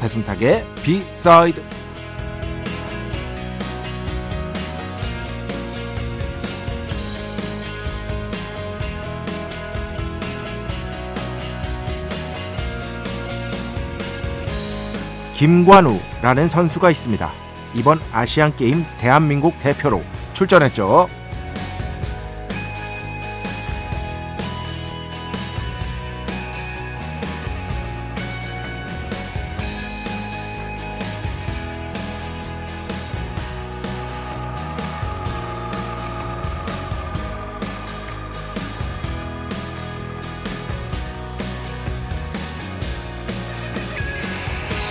배순탁의 비사이드 김관우라는 선수가 있습니다. 이번 아시안 게임 대한민국 대표로 출전했죠.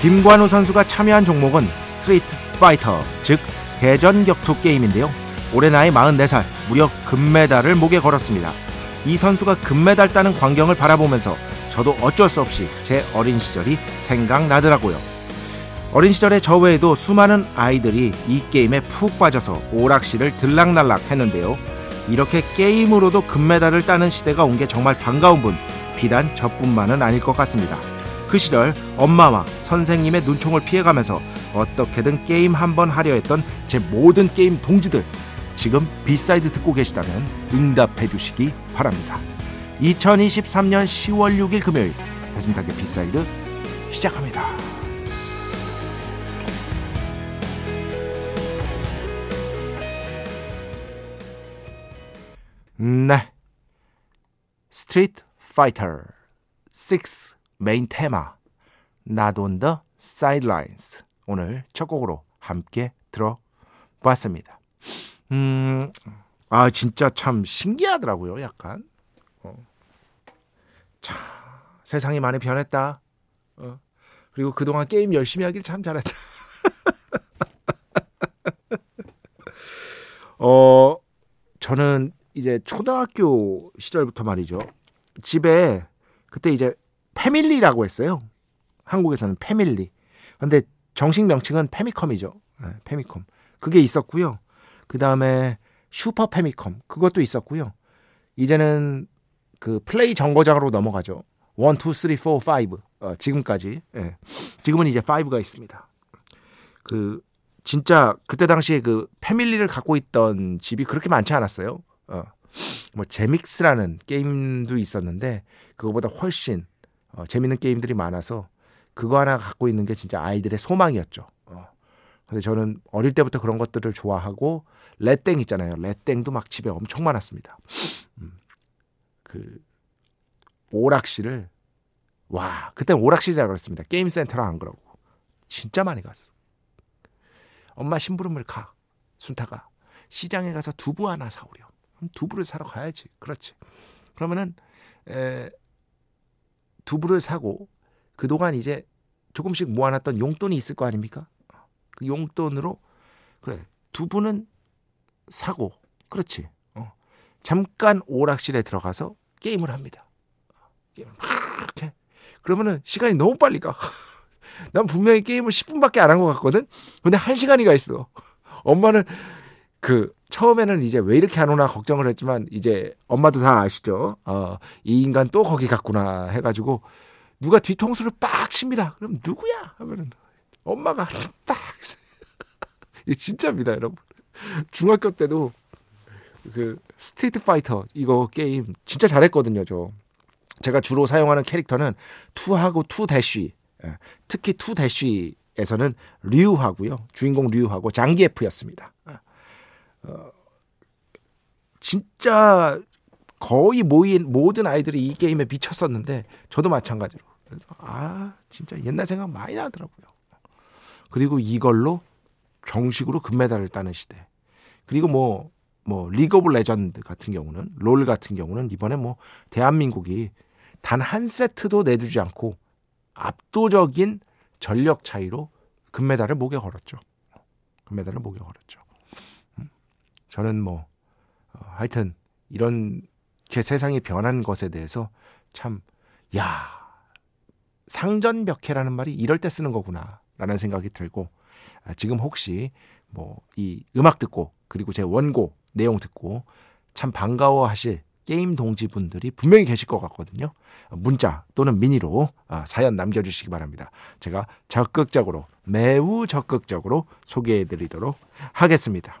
김관우 선수가 참여한 종목은 스트리트 파이터, 즉 대전 격투 게임인데요. 올해 나이 44살, 무려 금메달을 목에 걸었습니다. 이 선수가 금메달 따는 광경을 바라보면서 저도 어쩔 수 없이 제 어린 시절이 생각나더라고요. 어린 시절에 저 외에도 수많은 아이들이 이 게임에 푹 빠져서 오락실을 들락날락 했는데요. 이렇게 게임으로도 금메달을 따는 시대가 온 게 정말 반가운 분, 비단 저뿐만은 아닐 것 같습니다. 그 시절 엄마와 선생님의 눈총을 피해가면서 어떻게든 게임 한 번 하려 했던 제 모든 게임 동지들 지금 비사이드 듣고 계시다면 응답해 주시기 바랍니다. 2023년 10월 6일 금요일 배순탁의 B side 시작합니다. 네. 스트리트 파이터 6 메인 테마 Not on the Sidelines 오늘 첫 곡으로 함께 들어봤습니다. 음, 아 진짜 참 신기하더라고요. 약간 어. 자, 세상이 많이 변했다. 어. 그리고 그동안 게임 열심히 하길 참 잘했다. 어, 저는 이제 초등학교 시절부터 말이죠. 집에 그때 이제 패밀리라고 했어요. 한국에서는 패밀리. 근데 정식 명칭은 패미컴이죠. 네, 패미컴. 그게 있었고요. 그 다음에 슈퍼 패미컴. 그것도 있었고요. 이제는 그 플레이 정거장으로 넘어가죠. 1, 2, 3, 4, 5. 어, 지금까지. 예. 지금은 이제 5가 있습니다. 그, 진짜 그때 당시에 그 패밀리를 갖고 있던 집이 그렇게 많지 않았어요. 어. 뭐 제믹스라는 게임도 있었는데 그거보다 훨씬 어, 재밌는 게임들이 많아서 그거 하나 갖고 있는 게 진짜 아이들의 소망이었죠. 어. 근데 저는 어릴 때부터 그런 것들을 좋아하고 레땡 있잖아요. 레땡도 막 집에 엄청 많았습니다. 음. 그 오락실을 와 그때 오락실이라 그랬습니다. 게임 센터랑 안 그러고 진짜 많이 갔어. 엄마 심부름을 가 순타가 시장에 가서 두부 하나 사오렴. 두부를 사러 가야지. 그렇지. 그러면은 에, 두부를 사고 그동안 이제 조금씩 모아놨던 용돈이 있을 거 아닙니까? 그 용돈으로 그래 두부는 사고 그렇지. 어. 잠깐 오락실에 들어가서 게임을 합니다. 게임을 막 해. 그러면은 시간이 너무 빨리 가. 난 분명히 게임을 10분밖에 안 한 것 같거든. 근데 1시간이 가 있어. 엄마는 그 처음에는 이제 왜 이렇게 안 오나 걱정을 했지만 이제 엄마도 다 아시죠. 어, 이 인간 또 거기 갔구나 해가지고 누가 뒤통수를 빡 칩니다. 그럼 누구야? 하면은 엄마가 딱. 이 진짜입니다, 여러분. 중학교 때도 그 스트리트 파이터 이거 게임 진짜 잘했거든요, 저. 제가 주로 사용하는 캐릭터는 two하고 two dash. 예, 특히 two dash에서는 류하고요. 주인공 류하고 장기에프였습니다. 어, 진짜 거의 모인 모든 아이들이 이 게임에 미쳤었는데 저도 마찬가지로 그래서 아 진짜 옛날 생각 많이 나더라고요. 그리고 이걸로 정식으로 금메달을 따는 시대. 그리고 뭐, 뭐, 리그 오브 레전드 같은 경우는, 롤 같은 경우는 이번에 뭐, 대한민국이 단 한 세트도 내주지 않고 압도적인 전력 차이로 금메달을 목에 걸었죠. 금메달을 목에 걸었죠. 음. 저는 뭐, 어, 하여튼, 이런 제 세상이 변한 것에 대해서 참, 야, 상전벽해라는 말이 이럴 때 쓰는 거구나. 라는 생각이 들고, 아, 지금 혹시 뭐 이 음악 듣고 그리고 제 원고 내용 듣고 참 반가워하실 게임 동지분들이 분명히 계실 것 같거든요. 문자 또는 미니로 아, 사연 남겨주시기 바랍니다. 제가 적극적으로 매우 적극적으로 소개해드리도록 하겠습니다.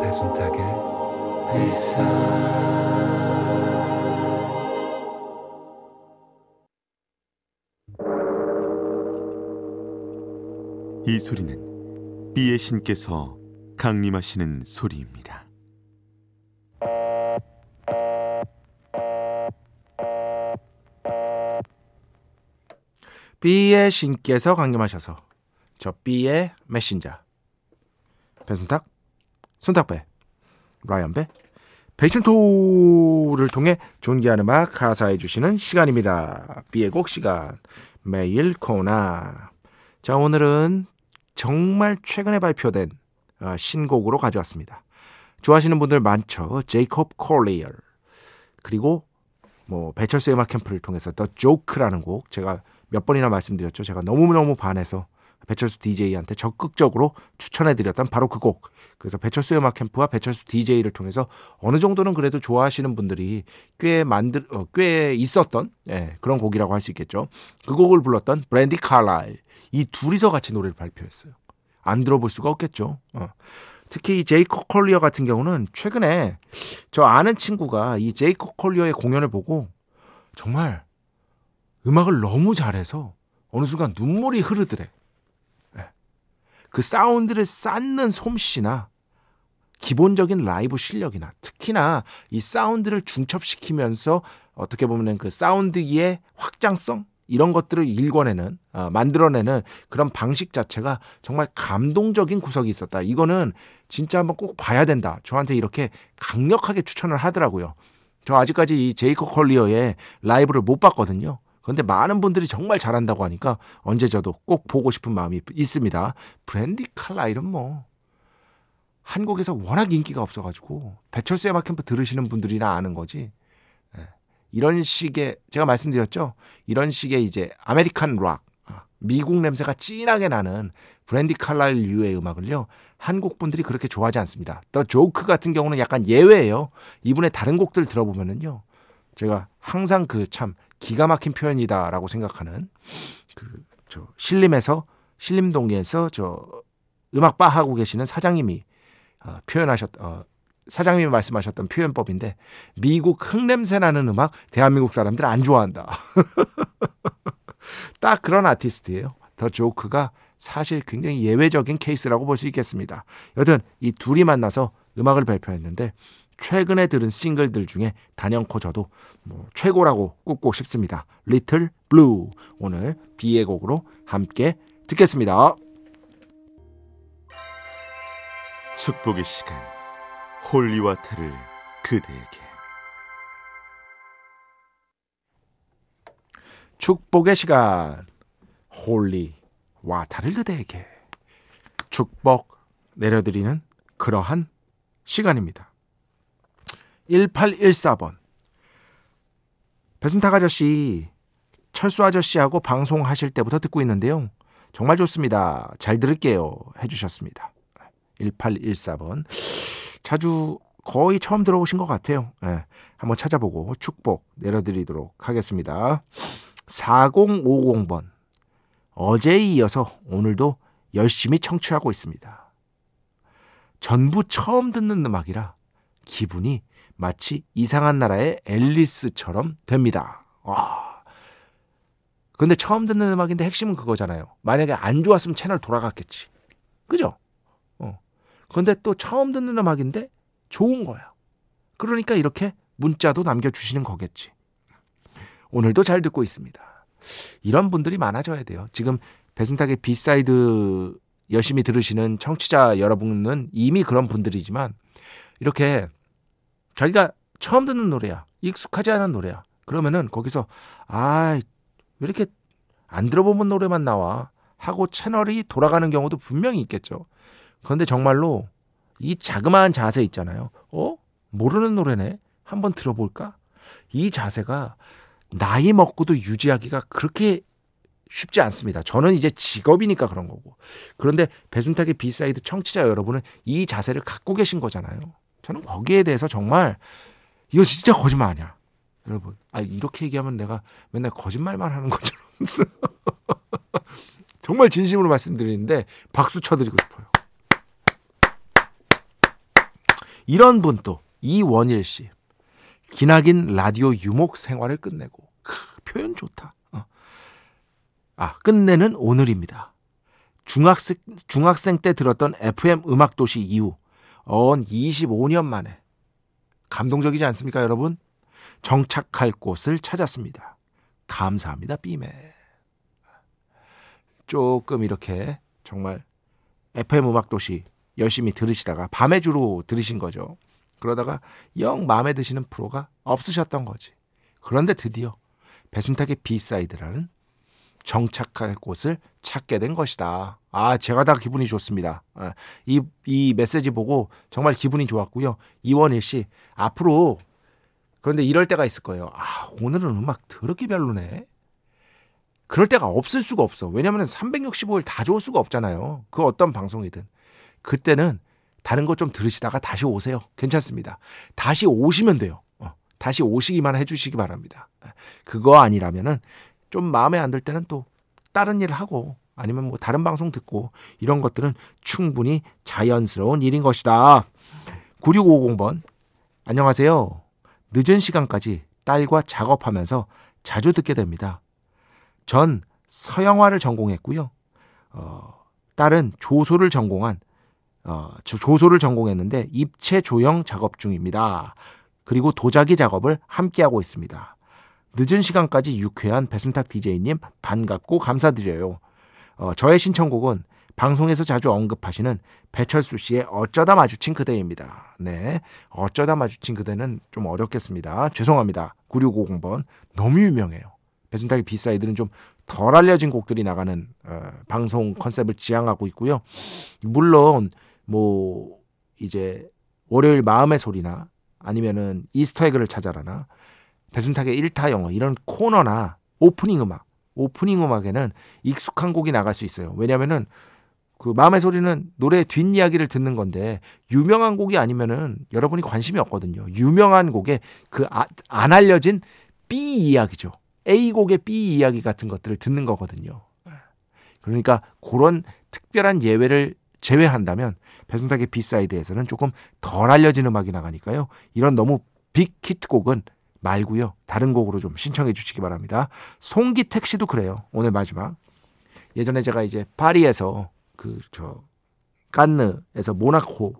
배순탁의 회사. 이 소리는 비의 신께서 강림하시는 소리입니다. B의 신께서 강림하셔서 저 B의 메신저. 배순탁, 손탁배, 라이언배, 베이춘토를 통해 존귀한 음악 가사해 주시는 시간입니다. B의 곡 시간 매일 코나 자 오늘은 정말 최근에 발표된 아, 신곡으로 가져왔습니다. 좋아하시는 분들 많죠. 제이콥 콜리어 그리고 뭐 배철수 음악 캠프를 통해서 더 조크라는 곡 제가 몇 번이나 말씀드렸죠. 제가 너무너무 반해서 배철수 DJ한테 적극적으로 추천해드렸던 바로 그 곡. 그래서 배철수 음악 캠프와 배철수 DJ를 통해서 어느 정도는 그래도 좋아하시는 분들이 꽤 만들, 어, 꽤 있었던 예, 그런 곡이라고 할 수 있겠죠. 그 곡을 불렀던 브랜디 칼라일. 이 둘이서 같이 노래를 발표했어요. 안 들어볼 수가 없겠죠. 어. 특히 이 제이콥 콜리어 같은 경우는 최근에 저 아는 친구가 이 제이콥 콜리어의 공연을 보고 정말 음악을 너무 잘해서 어느 순간 눈물이 흐르더래. 예. 그 사운드를 쌓는 솜씨나 기본적인 라이브 실력이나 특히나 이 사운드를 중첩시키면서 어떻게 보면 그 사운드의 확장성 이런 것들을 일궈내는 어, 만들어내는 그런 방식 자체가 정말 감동적인 구석이 있었다. 이거는 진짜 한번 꼭 봐야 된다. 저한테 이렇게 강력하게 추천을 하더라고요. 저 아직까지 이 제이콥 콜리어의 라이브를 못 봤거든요. 그런데 많은 분들이 정말 잘한다고 하니까 언제 저도 꼭 보고 싶은 마음이 있습니다. 브랜디 칼라일은 뭐 한국에서 워낙 인기가 없어가지고 배철수의 음악캠프 들으시는 분들이나 아는 거지. 이런 식의 제가 말씀드렸죠. 이런 식의 이제 American rock, 아, 미국 냄새가 진하게 나는 브랜디 칼라일 류의 음악을요. 한국 분들이 그렇게 좋아하지 않습니다. 더 조크 같은 경우는 약간 예외예요. 이분의 다른 곡들 들어보면은요. 제가 항상 그 참 기가 막힌 표현이다라고 생각하는 그저 신림에서 신림동에서 저 음악 바 하고 계시는 사장님이 어, 표현하셨 어, 사장님이 말씀하셨던 표현법인데 미국 흙냄새 나는 음악 대한민국 사람들 안 좋아한다. 딱 그런 아티스트예요. 더 조크가 사실 굉장히 예외적인 케이스라고 볼 수 있겠습니다. 여튼 이 둘이 만나서 음악을 발표했는데 최근에 들은 싱글들 중에 단연코 저도 뭐 최고라고 꼽고 싶습니다. Little Blue 오늘 B의 곡으로 함께 듣겠습니다. 축복의 시간 holy water를 그대에게 축복의 시간 holy water를 그대에게 축복 내려드리는 그러한 시간입니다. 1814번. 배순탁 아저씨, 철수 아저씨하고 방송하실 때부터 듣고 있는데요. 정말 좋습니다. 잘 들을게요. 해주셨습니다. 1814번. 자주 거의 처음 들어오신 것 같아요. 네, 한번 찾아보고 축복 내려드리도록 하겠습니다. 4050번. 어제에 이어서 오늘도 열심히 청취하고 있습니다. 전부 처음 듣는 음악이라 기분이 마치 이상한 나라의 앨리스처럼 됩니다. 와. 근데 처음 듣는 음악인데 핵심은 그거잖아요. 만약에 안 좋았으면 채널 돌아갔겠지. 그죠? 어. 근데 또 처음 듣는 음악인데 좋은 거야. 그러니까 이렇게 문자도 남겨주시는 거겠지. 오늘도 잘 듣고 있습니다. 이런 분들이 많아져야 돼요. 지금 배순탁의 B side 열심히 들으시는 청취자 여러분은 이미 그런 분들이지만 이렇게 자기가 처음 듣는 노래야. 익숙하지 않은 노래야. 그러면은 거기서 아, 왜 이렇게 안 들어보면 노래만 나와 하고 채널이 돌아가는 경우도 분명히 있겠죠. 그런데 정말로 이 자그마한 자세 있잖아요. 어? 모르는 노래네. 한번 들어볼까? 이 자세가 나이 먹고도 유지하기가 그렇게 쉽지 않습니다. 저는 이제 직업이니까 그런 거고. 그런데 배순탁의 B side 청취자 여러분은 이 자세를 갖고 계신 거잖아요. 저는 거기에 대해서 정말 이거 진짜 거짓말 아니야. 여러분, 아 이렇게 얘기하면 내가 맨날 거짓말만 하는 것처럼 정말 진심으로 말씀드리는데 박수 쳐드리고 싶어요. 이런 분 또 이원일 씨 기나긴 라디오 유목 생활을 끝내고 크, 표현 좋다. 어. 아 끝내는 오늘입니다. 중학생 중학생 때 들었던 FM 음악 도시 이후 언 25년 만에 감동적이지 않습니까, 여러분? 정착할 곳을 찾았습니다. 감사합니다, 삐매. 조금 이렇게 정말 FM 음악 도시 열심히 들으시다가 밤에 주로 들으신 거죠. 그러다가 영 마음에 드시는 프로가 없으셨던 거지. 그런데 드디어 배순탁의 B side라는 정착할 곳을 찾게 된 것이다. 아, 제가 다 기분이 좋습니다. 아, 이, 이 메시지 보고 정말 기분이 좋았고요. 이원일 씨, 앞으로, 그런데 이럴 때가 있을 거예요. 아, 오늘은 음악 더럽게 별로네. 그럴 때가 없을 수가 없어. 왜냐면 365일 다 좋을 수가 없잖아요. 그 어떤 방송이든. 그때는 다른 거 좀 들으시다가 다시 오세요. 괜찮습니다. 다시 오시면 돼요. 어, 다시 오시기만 해주시기 바랍니다. 그거 아니라면은 좀 마음에 안 들 때는 또 다른 일을 하고 아니면 뭐 다른 방송 듣고 이런 것들은 충분히 자연스러운 일인 것이다. 9650번. 안녕하세요. 늦은 시간까지 딸과 작업하면서 자주 듣게 됩니다. 전 서영화를 전공했고요. 어, 딸은 조소를 전공한 어, 조소를 전공했는데 입체 조형 작업 중입니다. 그리고 도자기 작업을 함께 하고 있습니다. 늦은 시간까지 유쾌한 배순탁 DJ님 반갑고 감사드려요. 어, 저의 신청곡은 방송에서 자주 언급하시는 배철수 씨의 어쩌다 마주친 그대입니다. 네. 어쩌다 마주친 그대는 좀 어렵겠습니다. 죄송합니다. 9650번. 너무 유명해요. 배순탁의 B side는 좀 덜 알려진 곡들이 나가는 어, 방송 컨셉을 지향하고 있고요. 물론 뭐 이제 월요일 마음의 소리나 아니면은 이스터에그를 찾아라나 배순탁의 1타 영어 이런 코너나 오프닝 음악 오프닝 음악에는 익숙한 곡이 나갈 수 있어요. 왜냐면은 그 마음의 소리는 노래 뒷이야기를 듣는 건데 유명한 곡이 아니면은 여러분이 관심이 없거든요. 유명한 곡에 그안 아, 알려진 B 이야기죠. A 곡의 B 이야기 같은 것들을 듣는 거거든요. 그러니까 그런 특별한 예외를 제외한다면 배순탁의 B side에서는 조금 덜 알려진 음악이 나가니까요. 이런 너무 빅 히트곡은 말고요. 다른 곡으로 좀 신청해 주시기 바랍니다. 송기택 씨도 그래요. 오늘 마지막. 예전에 제가 이제 파리에서 그 저 깐느에서 모나코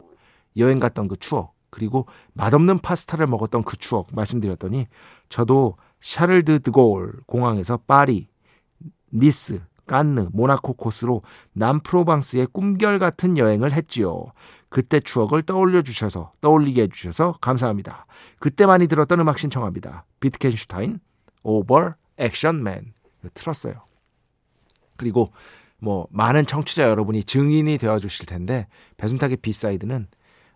여행 갔던 그 추억 그리고 맛없는 파스타를 먹었던 그 추억 말씀드렸더니 저도 샤를드 드골 공항에서 파리, 니스, 깐느, 모나코 코스로 남프로방스의 꿈결 같은 여행을 했지요. 그때 추억을 떠올려 주셔서 떠올리게 해 주셔서 감사합니다. 그때 많이 들었던 음악 신청합니다. 비트겐슈타인, Overaction Man 틀었어요. 그리고 뭐 많은 청취자 여러분이 증인이 되어 주실 텐데 배순탁의 B side는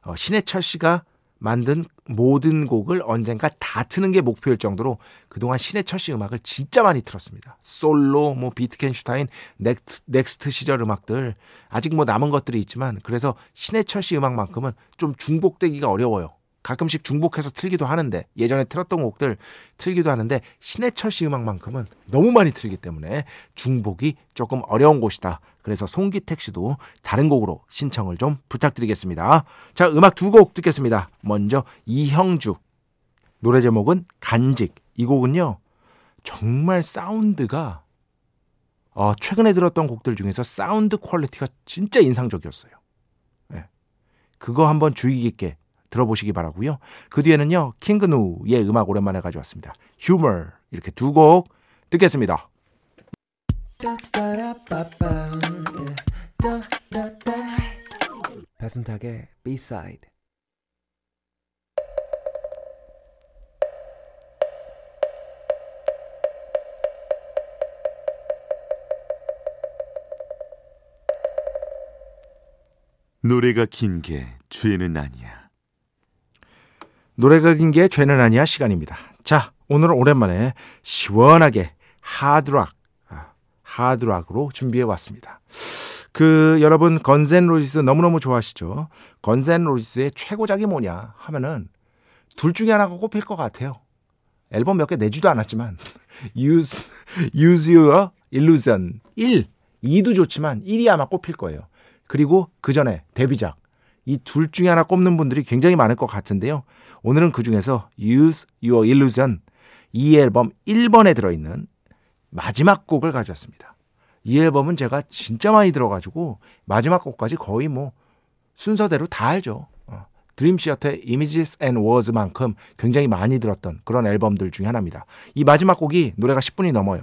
어, 신해철 씨가 만든 모든 곡을 언젠가 다 트는 게 목표일 정도로 그동안 신해철 씨 음악을 진짜 많이 틀었습니다. 솔로, 뭐 비트겐슈타인, 넥트, 넥스트 시절 음악들 아직 뭐 남은 것들이 있지만 그래서 신해철 씨 음악만큼은 좀 중복되기가 어려워요. 가끔씩 중복해서 틀기도 하는데 예전에 틀었던 곡들 틀기도 하는데 신해철 씨 음악만큼은 너무 많이 틀기 때문에 중복이 조금 어려운 곳이다. 그래서 송기택 씨도 다른 곡으로 신청을 좀 부탁드리겠습니다. 자, 음악 두 곡 듣겠습니다. 먼저 이형주 노래 제목은 간직. 이 곡은요. 정말 사운드가 어, 최근에 들었던 곡들 중에서 사운드 quality가 진짜 인상적이었어요. 네. 그거 한번 주의 깊게 들어보시기 바라고요. 그 뒤에는요. King Gnu의 음악 오랜만에 가져왔습니다. Humor 이렇게 두 곡 듣겠습니다. 배순탁의 B-side 노래가 긴 게 죄는 아니야. 노래가 긴 게 죄는 아니야 시간입니다. 자, 오늘은 오랜만에 시원하게 하드락, 아, 하드락으로 준비해 왔습니다. 그 여러분 건센 로지스 너무너무 좋아하시죠? 건센 로지스의 최고작이 뭐냐 하면은 둘 중에 하나가 꼽힐 것 같아요. 앨범 몇 개 내지도 않았지만 Use, Use Your Illusion 1, 2도 좋지만 1이 아마 꼽힐 거예요. 그리고 그 전에 데뷔작 이 둘 중에 하나 꼽는 분들이 굉장히 많을 것 같은데요. 오늘은 그 중에서 Use Your Illusion 이 앨범 1번에 들어있는 마지막 곡을 가져왔습니다. 이 앨범은 제가 진짜 많이 들어가지고 마지막 곡까지 거의 뭐 순서대로 다 알죠. 어. 드림 시어터의 Images and Words만큼 굉장히 많이 들었던 그런 앨범들 중에 하나입니다. 이 마지막 곡이 노래가 10분이 넘어요.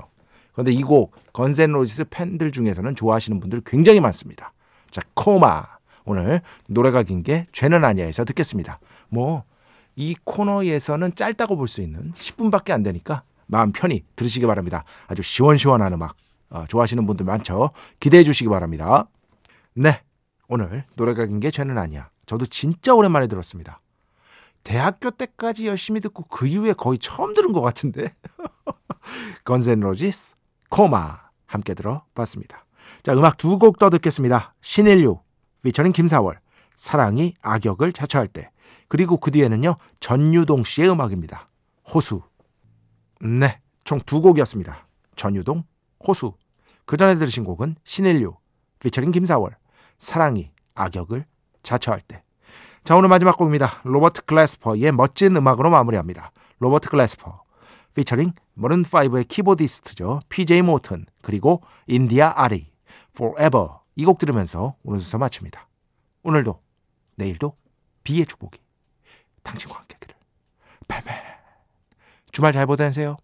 그런데 이 곡 건센 로지스 팬들 중에서는 좋아하시는 분들 굉장히 많습니다. 자, 코마. 오늘 노래가 긴 게 죄는 아니야에서 듣겠습니다. 뭐 이 코너에서는 짧다고 볼 수 있는 10분밖에 안 되니까 마음 편히 들으시기 바랍니다. 아주 시원시원한 음악 어, 좋아하시는 분들 많죠. 기대해 주시기 바랍니다. 네. 오늘 노래가 긴 게 죄는 아니야. 저도 진짜 오랜만에 들었습니다. 대학교 때까지 열심히 듣고 그 이후에 거의 처음 들은 것 같은데. 건센로지스 코마 함께 들어봤습니다. 자 음악 두 곡 더 듣겠습니다. 신일류 피처링 김사월 사랑이 악역을 자처할 때 그리고 그 뒤에는요 전유동 씨의 음악입니다. 호수 네, 총 두 곡이었습니다. 전유동, 호수. 그 전에 들으신 곡은 신인류, 피처링 김사월, 사랑이 악역을 자처할 때. 자, 오늘 마지막 곡입니다. Robert Glasper의 멋진 음악으로 마무리합니다. Robert Glasper, 피처링 Maroon 5의 키보디스트죠. PJ Morton, 그리고 인디아 아리, Forever. 이 곡 들으면서 오늘 순서 마칩니다. 오늘도, 내일도 비의 축복이 당신과 함께 기를. 뱀뱀. 주말 잘 보내세요.